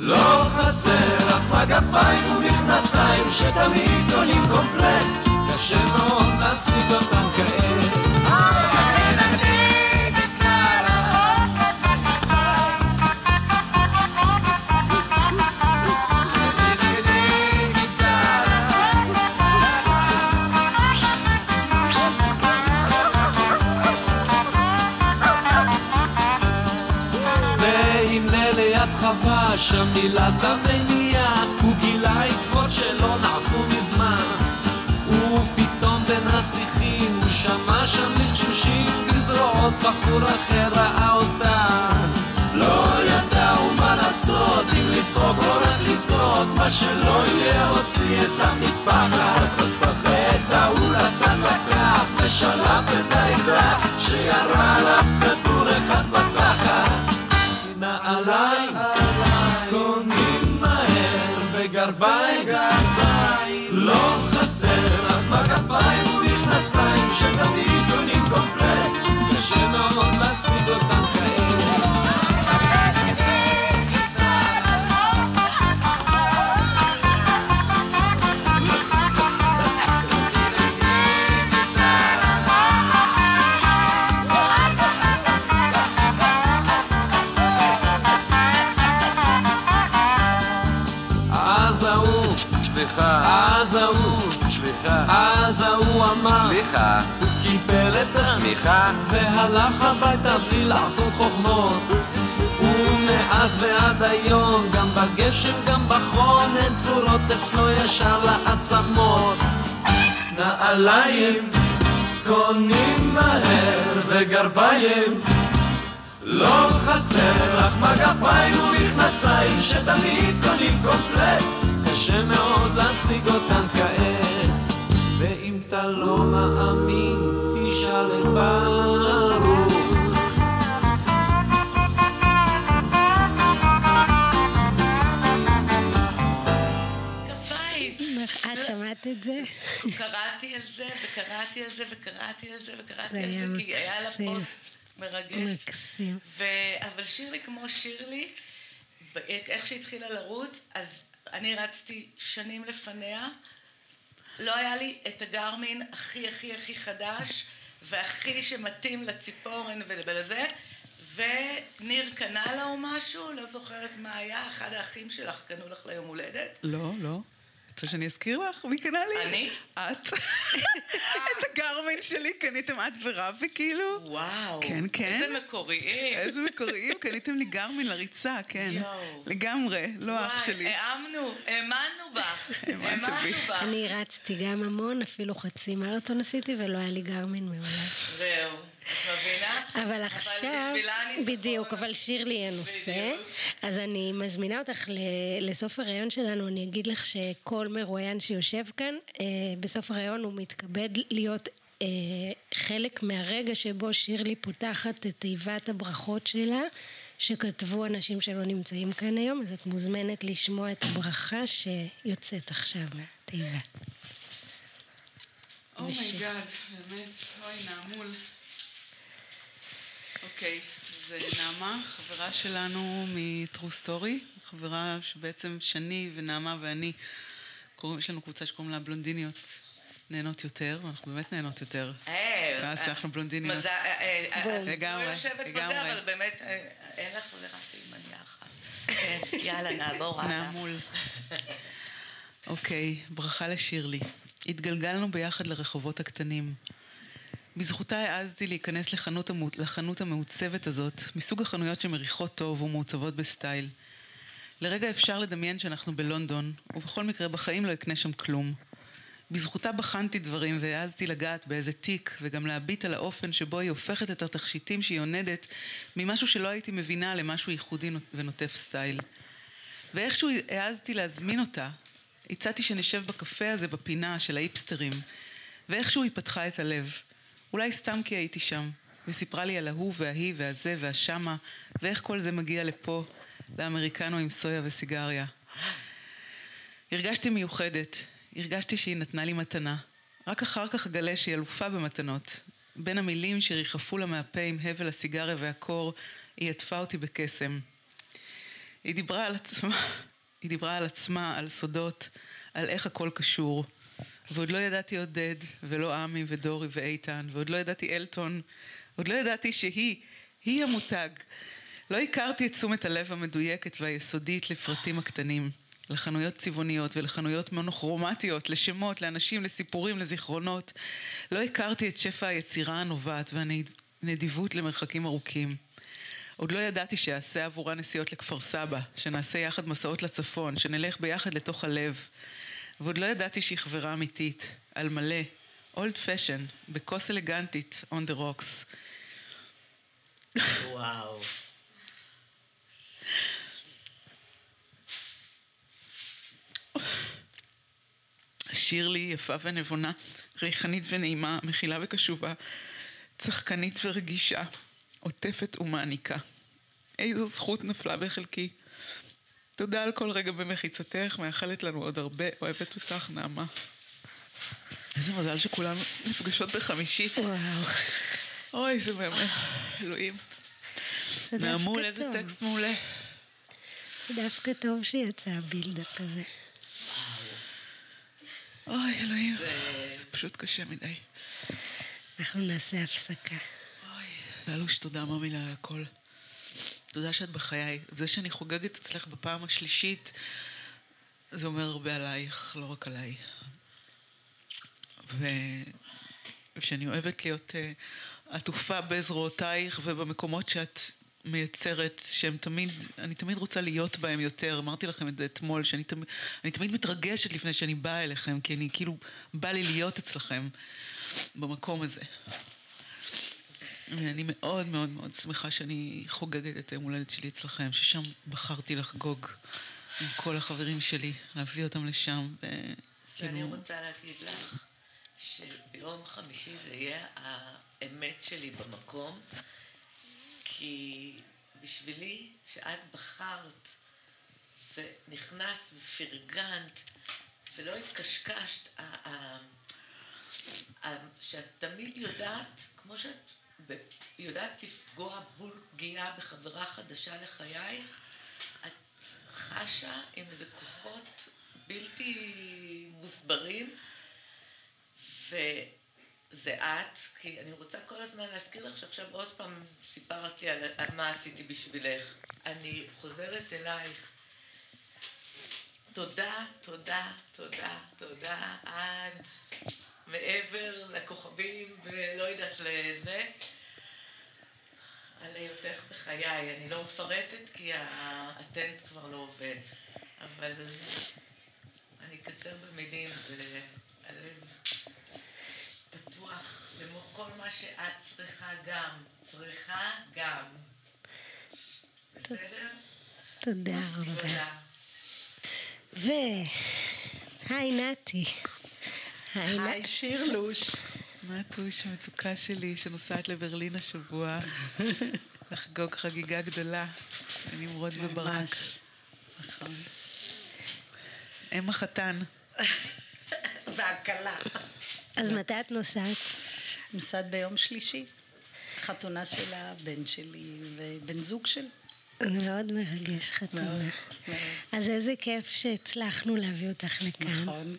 Speaker 6: לא חסר אף מגפיים ומכנסיים שתמיד קונים קומפלט. קשה מאוד להשיג אותם כעת שם מילת המניעה הוא גילה עקבות שלא נעשו מזמן. ופתאום בין השיחים הוא שמע שם לחשושים בזרועות בחור אחר ראה אותה. לא ידעו מה לעשות אם לצחוק או רק לבכות מה שלא יהיה הוציא את המטפחת את ההוא לצד לקח ושלף את האקדח שירה עליו כדור אחד בתחת נעליים סליחה, הוא קיבל את הסמיכה, והלך הביתה בלי לעשות חוכמות. ומאז ועד היום, גם בגשם, גם בחון, הן תפורות אצלו ישר לעצמות. נעליים קונים מהר וגרביים לא חסר אך מגפיים ומכנסיים שתמיד קונים קומפלט קשה מאוד להשיג אותם כעת ואם אתה לא מאמין תשאל את ברוך.
Speaker 1: את שמעת את זה?
Speaker 5: קראתי על זה, וקראתי על זה, וקראתי על זה, וקראתי על זה, כי היה לה. פוסט מרגש.
Speaker 1: מקסים.
Speaker 5: אבל שירלי כמו שירלי, איך שהתחילה לרוץ, אז אני רצתי שנים לפניה. לא היה לי את הגרמין הכי הכי הכי חדש, והכי שמתאים לציפורן ולזה, וניר קנה לה או משהו, לא זוכרת מה היה, אחד האחים שלך קנו לך ליום הולדת.
Speaker 2: לא, לא. רוצה שאני אזכיר לך? מי קנה לי?
Speaker 5: אני?
Speaker 2: את. את הגרמין שלי קניתם את ורבי כאילו?
Speaker 5: וואו.
Speaker 2: כן, כן.
Speaker 5: איזה מקוריים.
Speaker 2: איזה מקוריים, קניתם לי גרמין לריצה, כן.
Speaker 5: יואו.
Speaker 2: לגמרי, לא אח
Speaker 5: וואי,
Speaker 2: שלי.
Speaker 5: האמנו, האמנו בך. האמנו. בך.
Speaker 1: אני רצתי גם המון, אפילו חצי מרתון עשיתי, ולא היה לי גרמין מעולם.
Speaker 5: זהו. מבינה?
Speaker 1: אבל עכשיו, בדיוק, אבל שירלי היא הנושא. אז אני מזמינה אותך לסוף הראיון שלנו, אני אגיד לך שכל מרואיין שיושב כאן, אה, בסוף הראיון הוא מתכבד להיות אה, חלק מהרגע שבו שירלי פותחת את תיבת הברכות שלה. שכתבו אנשים שלא נמצאים כאן היום, אז את מוזמנת לשמוע את הברכה שיוצאת עכשיו מהתיבה.
Speaker 2: oh my god, באמת, אוי, נעמול. אוקיי, אז נעמה, חברה שלנו מ-True Story, חברה שבעצם שני ונעמה ואני, קוראים, יש לנו קבוצה שקוראים לה בלונדיניות נהנות יותר, ואנחנו באמת נהנות יותר.
Speaker 5: אה,
Speaker 2: מאז
Speaker 5: אה,
Speaker 2: שאנחנו בלונדיניות.
Speaker 5: מזל, אה, אה. אה,
Speaker 2: לגמרי,
Speaker 5: לא
Speaker 2: לגמרי.
Speaker 5: אבל באמת, אה, אין לך ורק עם מניאחה. כן, יאללה, נעבור הלאה.
Speaker 2: נעמול. אוקיי, ברכה לשירלי. התגלגלנו ביחד לרחובות הקטנים. בזכותה העזתי להיכנס לחנות, המו... לחנות המעוצבת הזאת, מסוג החנויות שמריחות טוב ומעוצבות בסטייל. לרגע אפשר לדמיין שאנחנו בלונדון, ובכל מקרה בחיים לא אקנה שם כלום. בזכותה בחנתי דברים והעזתי לגעת באיזה תיק וגם להביט על האופן שבו היא הופכת את התכשיטים שהיא עונדת ממשהו שלא הייתי מבינה למשהו ייחודי ונוטף סטייל. ואיכשהו העזתי להזמין אותה, הצעתי שנשב בקפה הזה בפינה של האיפסטרים, ואיכשהו היא פתחה את הלב. אולי סתם כי הייתי שם. וסיפרה לי על ההוא וההיא והזה והשמה, ואיך כל זה מגיע לפה, לאמריקנו עם סויה וסיגריה. הרגשתי מיוחדת, הרגשתי שהיא נתנה לי מתנה. רק אחר כך אגלה שהיא אלופה במתנות. בין המילים שריחפו לה מהפה עם הבל הסיגריה והקור, היא עטפה אותי בקסם. היא דיברה על עצמה, היא דיברה על עצמה, על סודות, על איך הכל קשור. ועוד לא ידעתי עודד, ולא עמי ודורי ואיתן, ועוד לא ידעתי אלטון, עוד לא ידעתי שהיא, היא המותג. לא הכרתי את תשומת הלב המדויקת והיסודית לפרטים הקטנים, לחנויות צבעוניות ולחנויות מונוכרומטיות, לשמות, לאנשים, לסיפורים, לזיכרונות. לא הכרתי את שפע היצירה הנובעת והנדיבות למרחקים ארוכים. עוד לא ידעתי שאעשה עבורה נסיעות לכפר סבא, שנעשה יחד מסעות לצפון, שנלך ביחד לתוך הלב. ועוד לא ידעתי שהיא חברה אמיתית, על מלא, אולד פשן, בכוס אלגנטית, on the rocks.
Speaker 5: וואו.
Speaker 2: שירלי יפה ונבונה, ריחנית ונעימה, מכילה וקשובה, צחקנית ורגישה, עוטפת ומעניקה. איזו זכות נפלה בחלקי. תודה על כל רגע במחיצתך, מאחלת לנו עוד הרבה, אוהבת אותך, נעמה. איזה מזל שכולנו נפגשות בחמישי.
Speaker 1: וואו.
Speaker 2: אוי, זה באמת, אלוהים. נעמול, איזה. טקסט מעולה.
Speaker 1: דווקא טוב שיצא הבילדאפ הזה.
Speaker 2: אוי, אלוהים. זה פשוט קשה מדי.
Speaker 1: אנחנו נעשה הפסקה.
Speaker 2: ללוש, תודה ממילה על הכל. תודה שאת בחיי. זה שאני חוגגת אצלך בפעם השלישית, זה אומר הרבה עלייך, לא רק עליי. ושאני אוהבת להיות uh, עטופה בזרועותייך ובמקומות שאת מייצרת, שהם תמיד, אני תמיד רוצה להיות בהם יותר. אמרתי לכם את זה אתמול, שאני תמיד, אני תמיד מתרגשת לפני שאני באה אליכם, כי אני כאילו, בא לי להיות אצלכם במקום הזה. ואני מאוד מאוד מאוד שמחה שאני חוגגת את היום הולדת שלי אצלכם, ששם בחרתי לחגוג עם כל החברים שלי, להביא אותם לשם. ו...
Speaker 5: ואני רוצה להגיד לך שביום חמישי זה יהיה האמת שלי במקום, כי בשבילי, שאת בחרת ונכנסת ופרגנת ולא התקשקשת, שאת תמיד יודעת, כמו שאת ב- יודעת לפגוע בול פגיעה בחברה חדשה לחייך, את חשה עם איזה כוחות בלתי מוסברים, וזה את, כי אני רוצה כל הזמן להזכיר לך שעכשיו עוד פעם סיפרת לי על, על מה עשיתי בשבילך. אני חוזרת אלייך. תודה, תודה, תודה, תודה, עד מעבר לכוכבים ולא יודעת לזה, על היותך בחיי. אני לא מפרטת כי הטנט כבר לא עובד, אבל אני אקצר במילים והלב פתוח כמו כל מה שאת צריכה גם. צריכה גם. בסדר?
Speaker 1: תודה רבה.
Speaker 5: תודה.
Speaker 1: ו... היי נתי. היי
Speaker 3: שירלוש.
Speaker 2: נטוש המתוקה שלי, שנוסעת לברלין השבוע, לחגוג חגיגה גדולה, לנמרוד וברק.
Speaker 3: ממש. נכון.
Speaker 2: אם החתן.
Speaker 3: והכלה.
Speaker 1: אז מתי את נוסעת?
Speaker 3: נוסעת ביום שלישי. חתונה של הבן שלי ובן זוג שלי.
Speaker 1: מאוד מרגש חתונה.
Speaker 3: מאוד, מאוד.
Speaker 1: אז איזה כיף שהצלחנו להביא אותך לכאן.
Speaker 3: נכון.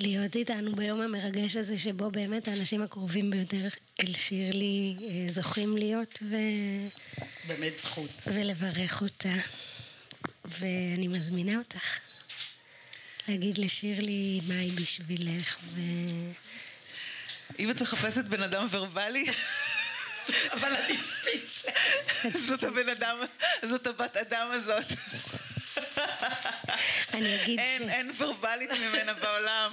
Speaker 1: להיות איתנו ביום המרגש הזה, שבו באמת האנשים הקרובים ביותר אל שירלי אה, זוכים להיות ו...
Speaker 3: באמת זכות.
Speaker 1: ולברך אותה. ואני מזמינה אותך להגיד לשירלי מה היא בשבילך, ו...
Speaker 2: אם את מחפשת בן אדם ורבלי,
Speaker 3: אבל אני ספיץ'.
Speaker 2: זאת הבן אדם, זאת הבת אדם הזאת.
Speaker 1: אני אגיד
Speaker 2: אין, אין ורבלית ממנה בעולם.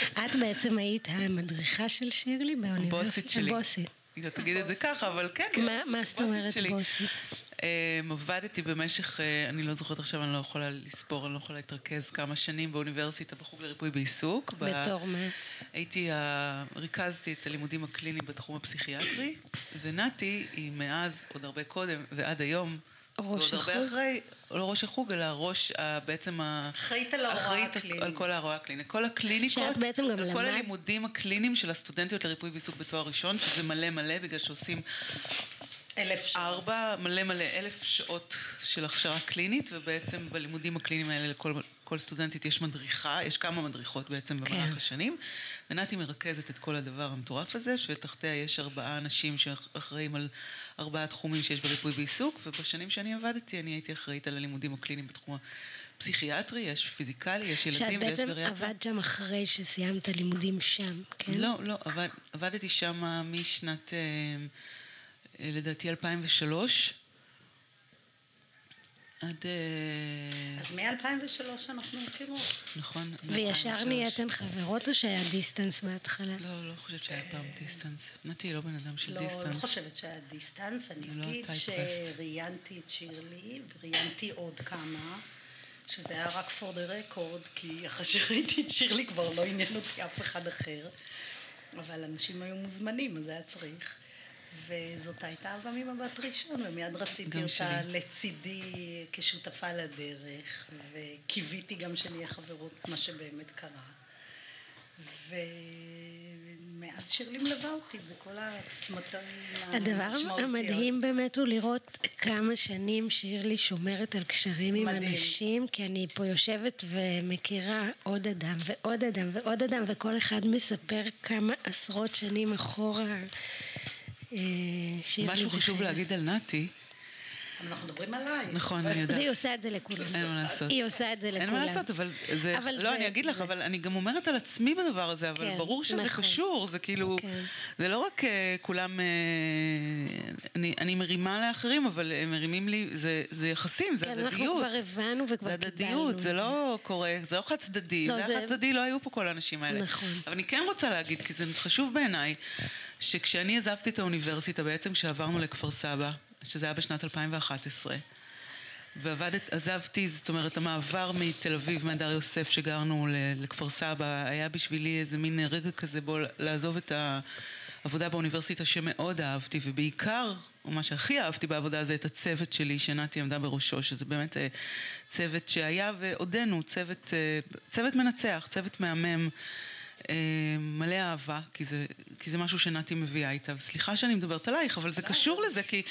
Speaker 1: שאת בעצם היית המדריכה של שירלי באוניברסיטה.
Speaker 2: בוסית שלי.
Speaker 1: הבוסית.
Speaker 2: היא לא תגיד את זה ככה, אבל כן.
Speaker 1: מה- מה זאת אומרת. בוסית?
Speaker 2: אמ, עבדתי במשך, אה, אני לא זוכרת עכשיו, אני לא יכולה לספור, אני לא יכולה להתרכז כמה שנים באוניברסיטה בחוג לריפוי בעיסוק. ב-
Speaker 1: בתור מה?
Speaker 2: הייתי, ה- ריכזתי את הלימודים הקליניים בתחום הפסיכיאטרי, ונתי היא מאז, עוד הרבה קודם, ועד היום,
Speaker 1: ראש
Speaker 2: ועוד הרבה
Speaker 1: החוג?
Speaker 2: אחרי, לא ראש החוג, אלא ראש, ה- בעצם ה...
Speaker 7: אחראית על ההוראה
Speaker 2: אחראית
Speaker 7: הקלינית.
Speaker 2: על כל ההוראה הקלינית. כל הקליניקות,
Speaker 1: שאת בעצם גם
Speaker 2: על כל
Speaker 1: למדת-
Speaker 2: הלימודים הקליניים של הסטודנטיות לריפוי בעיסוק בתואר ראשון, שזה מלא מלא, בגלל שעושים
Speaker 7: אלף שעות.
Speaker 2: ארבע, מלא מלא, אלף שעות של הכשרה קלינית, ובעצם בלימודים הקליניים האלה לכל כל סטודנטית יש מדריכה, יש כמה מדריכות בעצם במהלך
Speaker 1: כן.
Speaker 2: השנים. ונתי מרכזת את כל הדבר המטורף הזה, שתחתיה יש ארבעה אנשים שאחראים על ארבעה תחומים שיש בריפוי בעיסוק, ובשנים שאני עבדתי אני הייתי אחראית על הלימודים הקליניים בתחום הפסיכיאטרי, יש פיזיקלי, יש
Speaker 1: שאת
Speaker 2: ילדים ויש
Speaker 1: בעצם
Speaker 2: גריאטריה.
Speaker 1: עבדת שם אחרי שסיימת לימודים שם, כן?
Speaker 2: לא, לא, עבד, עבדתי שם משנת, אה, אה, לדעתי, 2003, עד... אה,
Speaker 7: אז מ-2003 אנחנו מכירות.
Speaker 2: נכון.
Speaker 1: וישר
Speaker 2: 2003.
Speaker 1: נהייתן חברות או שהיה distance בהתחלה?
Speaker 2: לא, לא חושבת שהיה פעם distance. נתי לא בן אדם של
Speaker 7: לא,
Speaker 2: distance.
Speaker 7: לא חושבת שהיה distance. אני
Speaker 2: לא
Speaker 7: אגיד. שראיינתי את שירלי, וראיינתי עוד כמה, שזה היה רק for the record, כי אחרי שראיתי את שירלי כבר לא עניין אותי אף אחד אחר. אבל אנשים היו מוזמנים, אז זה היה צריך. וזאת הייתה אהבה ממבט ראשון, ומיד רציתי אותה
Speaker 2: שלי.
Speaker 7: לצידי כשותפה לדרך, וקיוויתי גם שנהיה חברות, מה שבאמת קרה. ומאז שירלי מלווה אותי בכל הצמתים
Speaker 1: הדבר. המדהים באמת הוא לראות כמה שנים שירלי שומרת על קשרים עם
Speaker 7: מדהים.
Speaker 1: אנשים, כי אני פה יושבת ומכירה עוד אדם ועוד אדם ועוד אדם, וכל אחד מספר כמה עשרות שנים אחורה אה, שירלי
Speaker 2: משהו חשוב. להגיד על נתי,
Speaker 7: אבל אנחנו מדברים עליי.
Speaker 2: נכון, אני
Speaker 1: זה
Speaker 2: יודעת.
Speaker 1: היא עושה את זה לכולם.
Speaker 2: אין מה לעשות.
Speaker 1: היא עושה את זה לכולם.
Speaker 2: אין מה לעשות, אבל זה...
Speaker 1: אבל
Speaker 2: לא,
Speaker 1: זה-
Speaker 2: אני אגיד לך,
Speaker 1: זה-
Speaker 2: אבל אני גם אומרת על עצמי בדבר הזה, אבל
Speaker 1: כן,
Speaker 2: ברור שזה
Speaker 1: נכון.
Speaker 2: קשור, זה כאילו...
Speaker 1: כן.
Speaker 2: זה לא רק אה, כולם... אה, אני- אני מרימה לאחרים, אבל הם מרימים לי... זה זה יחסים, זה
Speaker 1: כן,
Speaker 2: הדדיות.
Speaker 1: אנחנו כבר הבנו וכבר
Speaker 2: זה
Speaker 1: קיבלנו
Speaker 2: הדדיות, זה לא קורה, זה לא חד צדדי.
Speaker 1: לא,
Speaker 2: זה היה
Speaker 1: זה-
Speaker 2: חד צדדי, לא היו פה כל האנשים האלה.
Speaker 1: נכון.
Speaker 2: אבל אני כן רוצה להגיד, כי זה חשוב בעיניי, שכשאני עזבתי את האוניברסיטה, בעצם כשעברנו לכפר סבא, שזה היה בשנת 2011, ועזבתי, זאת אומרת, המעבר מתל אביב, מהדר יוסף, שגרנו לכפר סבא, היה בשבילי איזה מין רגע כזה בו לעזוב את העבודה באוניברסיטה שמאוד אהבתי, ובעיקר, מה שהכי אהבתי בעבודה זה את הצוות שלי, שנתי עמדה בראשו, שזה באמת אה, צוות שהיה ועודנו, צוות, אה, צוות מנצח, צוות מהמם. אה, מלא אהבה, כי זה, כי זה משהו שנתי מביאה איתה. וסליחה שאני מדברת עלייך, אבל זה קשור לזה, כי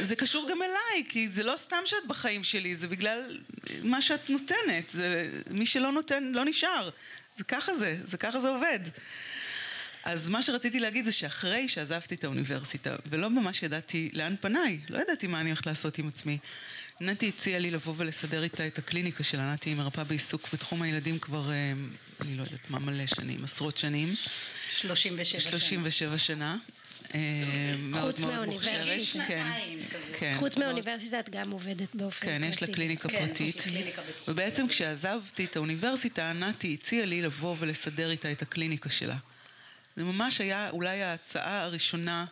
Speaker 2: זה קשור גם אליי, כי זה לא סתם שאת בחיים שלי, זה בגלל מה שאת נותנת. זה, מי שלא נותן, לא נשאר. זה ככה זה, זה ככה זה עובד. אז מה שרציתי להגיד זה שאחרי שעזבתי את האוניברסיטה, ולא ממש ידעתי לאן פניי, לא ידעתי מה אני הולכת לעשות עם עצמי. נתי הציעה לי לבוא ולסדר איתה את הקליניקה שלה, נתי היא מרפאה בעיסוק בתחום הילדים כבר, אה, אני לא יודעת מה, מלא שנים, עשרות שנים.
Speaker 7: 37 שנה.
Speaker 2: 37 שנה. אה,
Speaker 1: מהאוניברסיטה.
Speaker 2: מוכשרת. כן,
Speaker 7: שנתיים כזה.
Speaker 2: כן.
Speaker 1: חוץ מהאוניברסיטה את גם עובדת באופן
Speaker 2: כן, יש לה
Speaker 1: פרטי.
Speaker 2: קליניקה
Speaker 7: כן,
Speaker 2: פרטית.
Speaker 7: יש לה קליניקה בתחום
Speaker 2: ובעצם כשעזבתי את האוניברסיטה, נתי הציעה לי לבוא ולסדר איתה את הקליניקה שלה. זה ממש היה אולי ההצעה הראשונה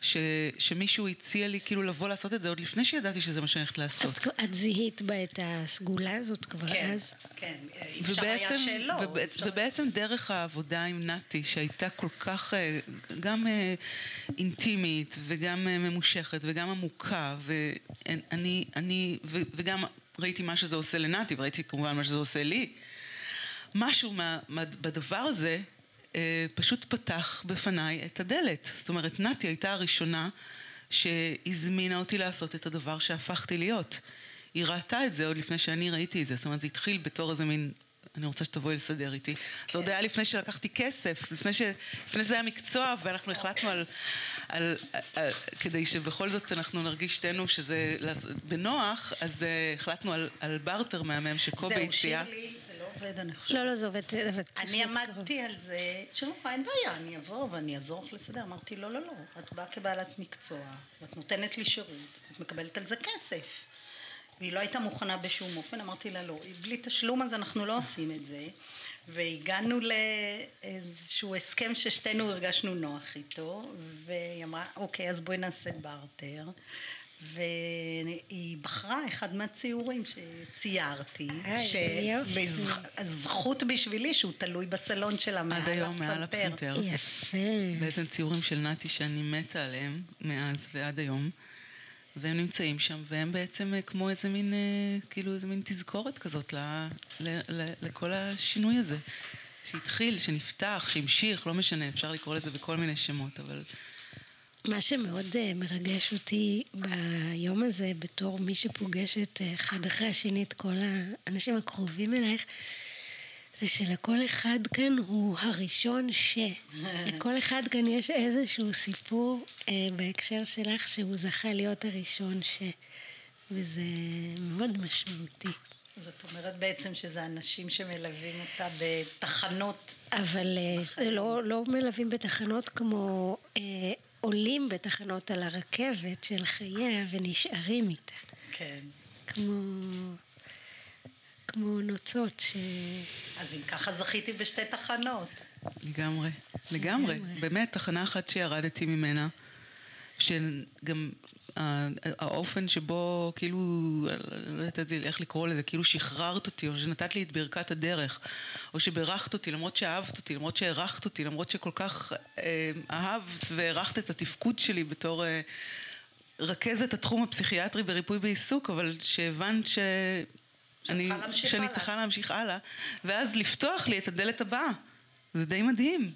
Speaker 2: ש, שמישהו הציע לי כאילו לבוא לעשות את זה עוד לפני שידעתי שזה מה שאני הולכת לעשות.
Speaker 1: את, את זיהית בה את הסגולה הזאת כבר
Speaker 7: כן,
Speaker 1: אז?
Speaker 7: כן. אי אפשר היה
Speaker 2: ובעצם,
Speaker 7: שלא.
Speaker 2: וב-
Speaker 7: אפשר-
Speaker 2: ובעצם דרך העבודה עם נתי, שהייתה כל כך אה, גם אה, אינטימית וגם אה, ממושכת וגם עמוקה, ואני, אני, ו- וגם ראיתי מה שזה עושה לנתי, וראיתי כמובן מה שזה עושה לי, משהו מה, מה, בדבר הזה פשוט פתח בפניי את הדלת. זאת אומרת, נתי הייתה הראשונה שהזמינה אותי לעשות את הדבר שהפכתי להיות. היא ראתה את זה עוד לפני שאני ראיתי את זה. זאת אומרת, זה התחיל בתור איזה מין... אני רוצה שתבואי לסדר איתי. זה עוד היה לפני שלקחתי כסף, לפני, ש... לפני שזה היה מקצוע, ואנחנו החלטנו על, על, על, על... כדי שבכל זאת אנחנו נרגיש שתינו שזה בנוח, אז uh, החלטנו על, על בארטר מהמם שקובי
Speaker 7: זהו,
Speaker 2: הציע.
Speaker 7: שירלי, זה לא עובד, אני חושבת.
Speaker 1: לא, לא, זה עובד,
Speaker 7: אני. עמדתי על זה, אמרה, אין בעיה, אני אבוא ואני אעזור לך לסדר. אמרתי, לא, לא, לא, את באה כבעלת מקצוע, ואת נותנת לי שירות, את מקבלת על זה כסף. והיא לא הייתה מוכנה בשום אופן, אמרתי לה, לא, בלי תשלום אז אנחנו לא עושים את זה. והגענו לאיזשהו הסכם ששתינו הרגשנו נוח איתו, והיא אמרה, אוקיי, אז בואי נעשה בארטר. והיא בחרה אחד מהציורים שציירתי. שזכות בשבילי שהוא תלוי בסלון שלה מעל
Speaker 2: עד היום מעל
Speaker 7: הפסנתר.
Speaker 2: הפסנתר.
Speaker 1: יפה.
Speaker 2: בעצם ציורים של נתי שאני מתה עליהם מאז ועד היום. והם נמצאים שם, והם בעצם אה, כמו איזה מין, אה, כאילו איזה מין תזכורת כזאת ל, ל, ל, לכל השינוי הזה. שהתחיל, שנפתח, שהמשיך, לא משנה, אפשר לקרוא לזה בכל מיני שמות, אבל
Speaker 1: מה שמאוד אה, מרגש אותי ביום הזה, בתור מי שפוגשת אה, אחד אחרי השני את כל האנשים הקרובים אלייך, זה שלכל אחד כאן הוא הראשון ש... לכל אחד כאן יש איזשהו סיפור אה, בהקשר שלך שהוא זכה להיות הראשון ש... וזה מאוד משמעותי.
Speaker 7: זאת אומרת בעצם שזה אנשים שמלווים אותה בתחנות.
Speaker 1: אבל אה, לא, לא מלווים בתחנות כמו אה, עולים בתחנות על הרכבת של חייה ונשארים איתה.
Speaker 7: כן.
Speaker 1: כמו, כמו נוצות ש...
Speaker 7: אז אם ככה זכיתי בשתי תחנות.
Speaker 2: לגמרי, לגמרי. באמת, תחנה אחת שירדתי ממנה, שגם האופן שבו, כאילו, לא יודעת את איך לקרוא לזה, כאילו שחררת אותי, או שנתת לי את ברכת הדרך, או שברכת אותי, למרות שאהבת אותי, למרות שהערכת אותי, למרות שכל כך אה, אהבת והערכת את התפקוד שלי בתור... אה, רכזת התחום הפסיכיאטרי בריפוי בעיסוק, אבל שהבנת ש... אני, שאני
Speaker 7: הלאה.
Speaker 2: צריכה להמשיך הלאה, ואז לפתוח לי את הדלת הבאה. זה די מדהים.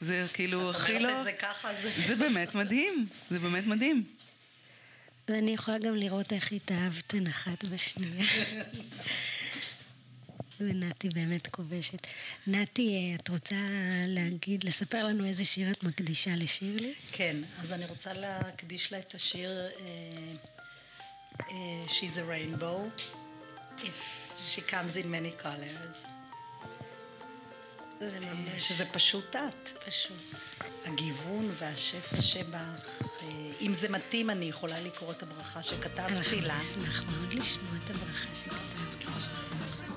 Speaker 2: זה כאילו
Speaker 7: את
Speaker 2: הכי
Speaker 7: אומרת
Speaker 2: לא...
Speaker 7: את זה ככה, זה...
Speaker 2: זה באמת מדהים, זה באמת מדהים.
Speaker 1: ואני יכולה גם לראות איך התאהבתן אחת בשנייה. ונתי באמת כובשת. נתי, את רוצה להגיד, לספר לנו איזה שיר את מקדישה לשירלי?
Speaker 7: כן, אז אני רוצה להקדיש לה את השיר אה, אה, She's a Rainbow, If She comes in many colors,
Speaker 1: זה
Speaker 7: אה,
Speaker 1: ממש
Speaker 7: שזה פשוט את.
Speaker 1: פשוט.
Speaker 7: הגיוון והשפע שבך, אה, אם זה מתאים אני יכולה לקרוא את הברכה שכתבתי
Speaker 1: אנחנו
Speaker 7: לה.
Speaker 1: נשמח מאוד לשמוע את הברכה שכתבת לה.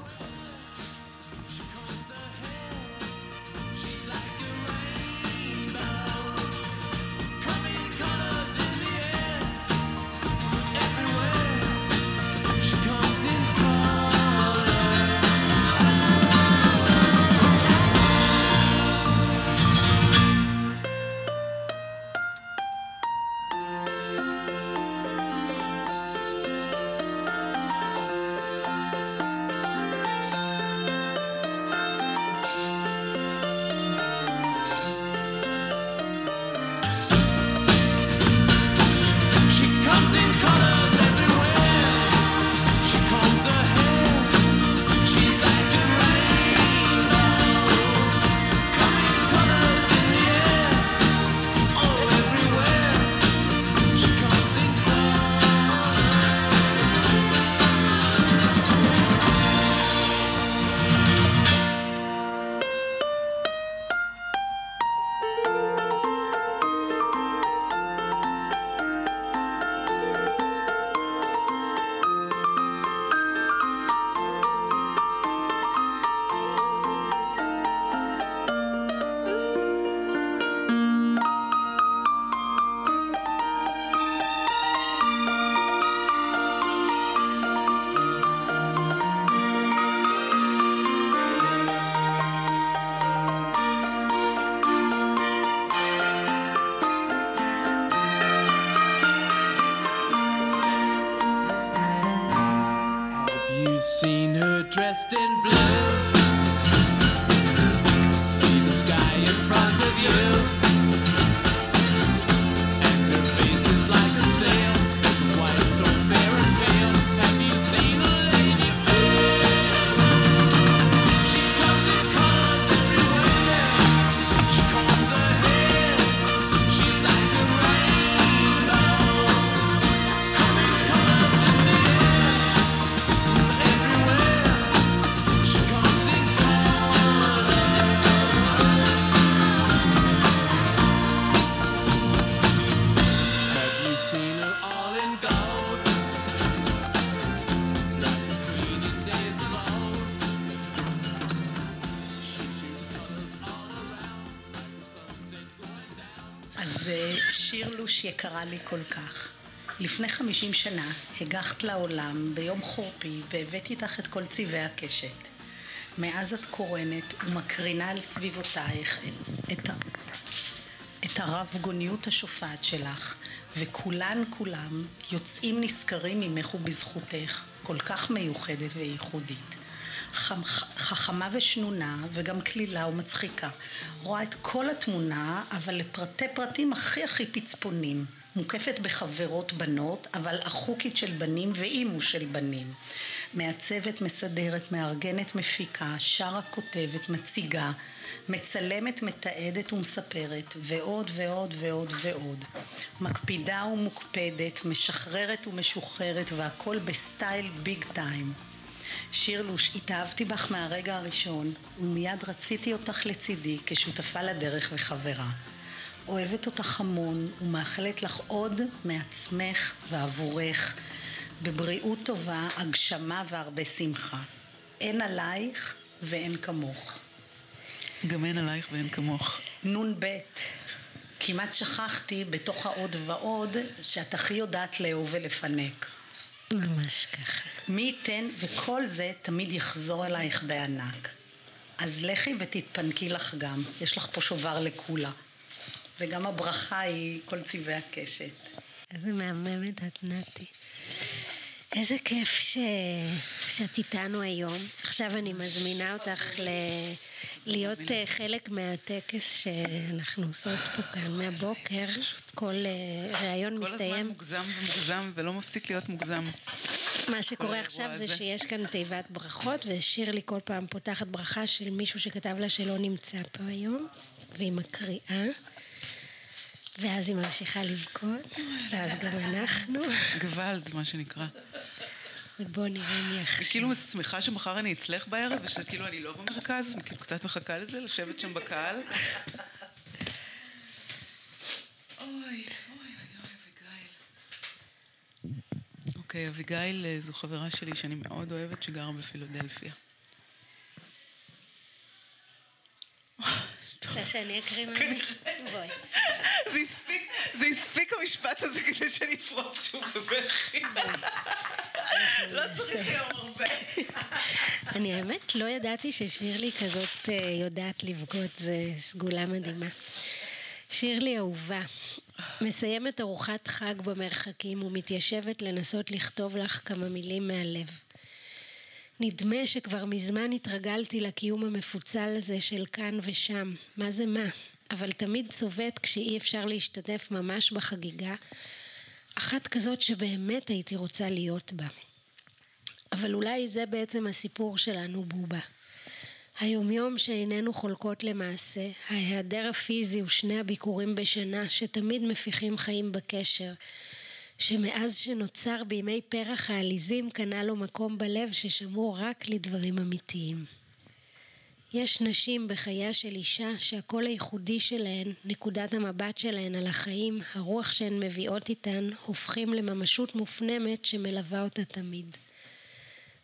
Speaker 7: לפני 50 שנה הגחת לעולם ביום חורפי והבאתי איתך את כל צבעי הקשת. מאז את קורנת ומקרינה על סביבותייך את, את, את הרב גוניות השופעת שלך, וכולן כולם יוצאים נשכרים ממך ובזכותך, כל כך מיוחדת וייחודית. חכמה ושנונה וגם קלילה ומצחיקה. רואה את כל התמונה, אבל לפרטי פרטים הכי הכי פצפונים. מוקפת בחברות בנות, אבל אחוקית של בנים ואימו של בנים. מעצבת, מסדרת, מארגנת, מפיקה, שרה, כותבת, מציגה, מצלמת, מתעדת ומספרת, ועוד ועוד ועוד ועוד. מקפידה ומוקפדת, משחררת ומשוחררת, והכל בסטייל big time. שירלוש, התאהבתי בך מהרגע הראשון, ומיד רציתי אותך לצידי כשותפה לדרך וחברה. אוהבת אותך המון, ומאחלת לך עוד מעצמך ועבורך, בבריאות טובה, הגשמה והרבה שמחה. אין עלייך ואין כמוך.
Speaker 2: גם אין עלייך ואין כמוך.
Speaker 7: נ"ב, כמעט שכחתי בתוך העוד ועוד שאת הכי יודעת לאהוב ולפנק.
Speaker 1: ממש ככה.
Speaker 7: מי ייתן וכל זה תמיד יחזור אלייך בענק. אז לכי ותתפנקי לך גם, יש לך פה שובר לקולה. וגם הברכה היא כל צבעי הקשת.
Speaker 1: איזה מהממת את נתי. איזה כיף ש... שאת איתנו היום. עכשיו אני מזמינה אותך ל... להיות אה, חלק מהטקס שאנחנו עושות פה כאן מהבוקר. כל אה, ראיון
Speaker 2: כל הזמן
Speaker 1: מסתיים.
Speaker 2: מוגזם ומוגזם ולא מפסיק להיות מוגזם.
Speaker 1: מה שקורה עכשיו זה. שיש כאן תיבת ברכות, ושירלי כל פעם פותחת ברכה של מישהו שכתב לה שלא נמצא פה היום, והיא מקריאה, ואז היא ממשיכה לבכות, ואז גם אנחנו,
Speaker 2: גוואלד, מה שנקרא.
Speaker 1: ובואו נראה מי
Speaker 2: אני
Speaker 1: עכשיו.
Speaker 2: כאילו שמחה שמחר אני אצלך בערב, ושכאילו אני לא במרכז, אני כאילו קצת מחכה לזה, לשבת שם בקהל. אוי. אוקיי, אביגיל אה, זו חברה שלי שאני מאוד אוהבת, שגרה בפילודלפיה.
Speaker 1: רוצה שאני אקריא ממני? בואי.
Speaker 2: זה הספיק, המשפט הזה כדי שאני אפרוץ שוב בבכי. לא צריך היום הרבה.
Speaker 1: אני האמת לא ידעתי ששירלי כזאת אה, יודעת לבכות, זה סגולה מדהימה. שירלי אהובה, מסיימת ארוחת חג במרחקים ומתיישבת לנסות לכתוב לך כמה מילים מהלב. נדמה שכבר מזמן התרגלתי לקיום המפוצל הזה של כאן ושם, מה זה מה, אבל תמיד צובט כשאי אפשר להשתתף ממש בחגיגה, אחת כזאת שבאמת הייתי רוצה להיות בה. אבל אולי זה בעצם הסיפור שלנו, בובה. היומיום שאיננו חולקות למעשה, ההיעדר הפיזי ושני הביקורים בשנה שתמיד מפיחים חיים בקשר, שמאז שנוצר בימי פרח העליזים קנה לו מקום בלב ששמור רק לדברים אמיתיים. יש נשים בחייה של אישה שהקול הייחודי שלהן, נקודת המבט שלהן על החיים, הרוח שהן מביאות איתן, הופכים לממשות מופנמת שמלווה אותה תמיד.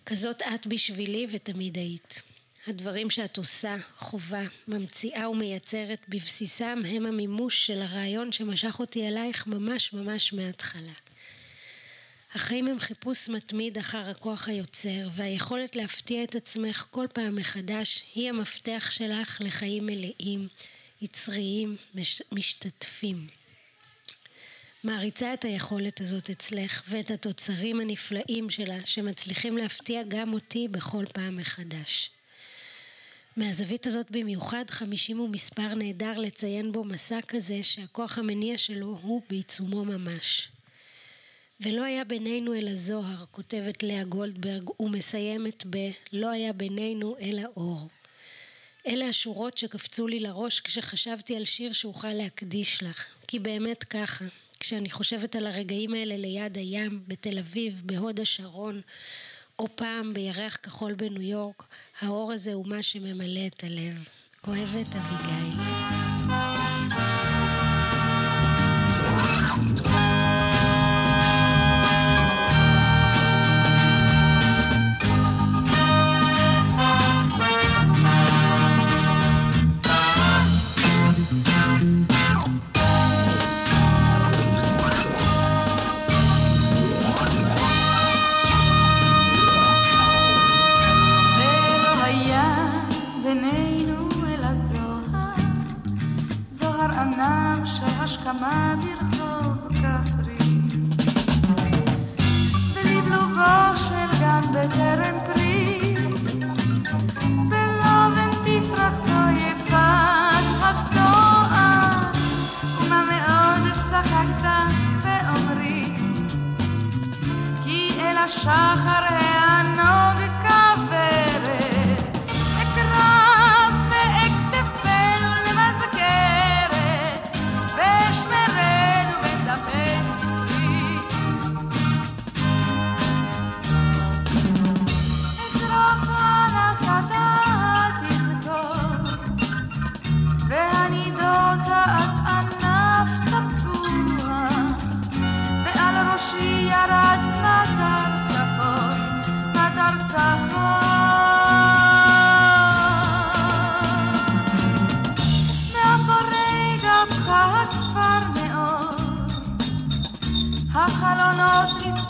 Speaker 1: כזאת את בשבילי ותמיד היית. הדברים שאת עושה, חווה, ממציאה ומייצרת, בבסיסם הם המימוש של הרעיון שמשך אותי אלייך ממש ממש מההתחלה. החיים הם חיפוש מתמיד אחר הכוח היוצר, והיכולת להפתיע את עצמך כל פעם מחדש היא המפתח שלך לחיים מלאים, יצריים, מש... משתתפים. מעריצה את היכולת הזאת אצלך ואת התוצרים הנפלאים שלה שמצליחים להפתיע גם אותי בכל פעם מחדש. מהזווית הזאת במיוחד חמישים הוא מספר נהדר לציין בו מסע כזה שהכוח המניע שלו הוא בעיצומו ממש. ולא היה בינינו אלא זוהר, כותבת לאה גולדברג, ומסיימת ב "לא היה בינינו אלא אור". אלה השורות שקפצו לי לראש כשחשבתי על שיר שאוכל להקדיש לך, כי באמת ככה, כשאני חושבת על הרגעים האלה ליד הים, בתל אביב, בהוד השרון, או פעם בירח כחול בניו יורק, האור הזה הוא מה שממלא את הלב. אוהבת אביגיל.
Speaker 4: Лодки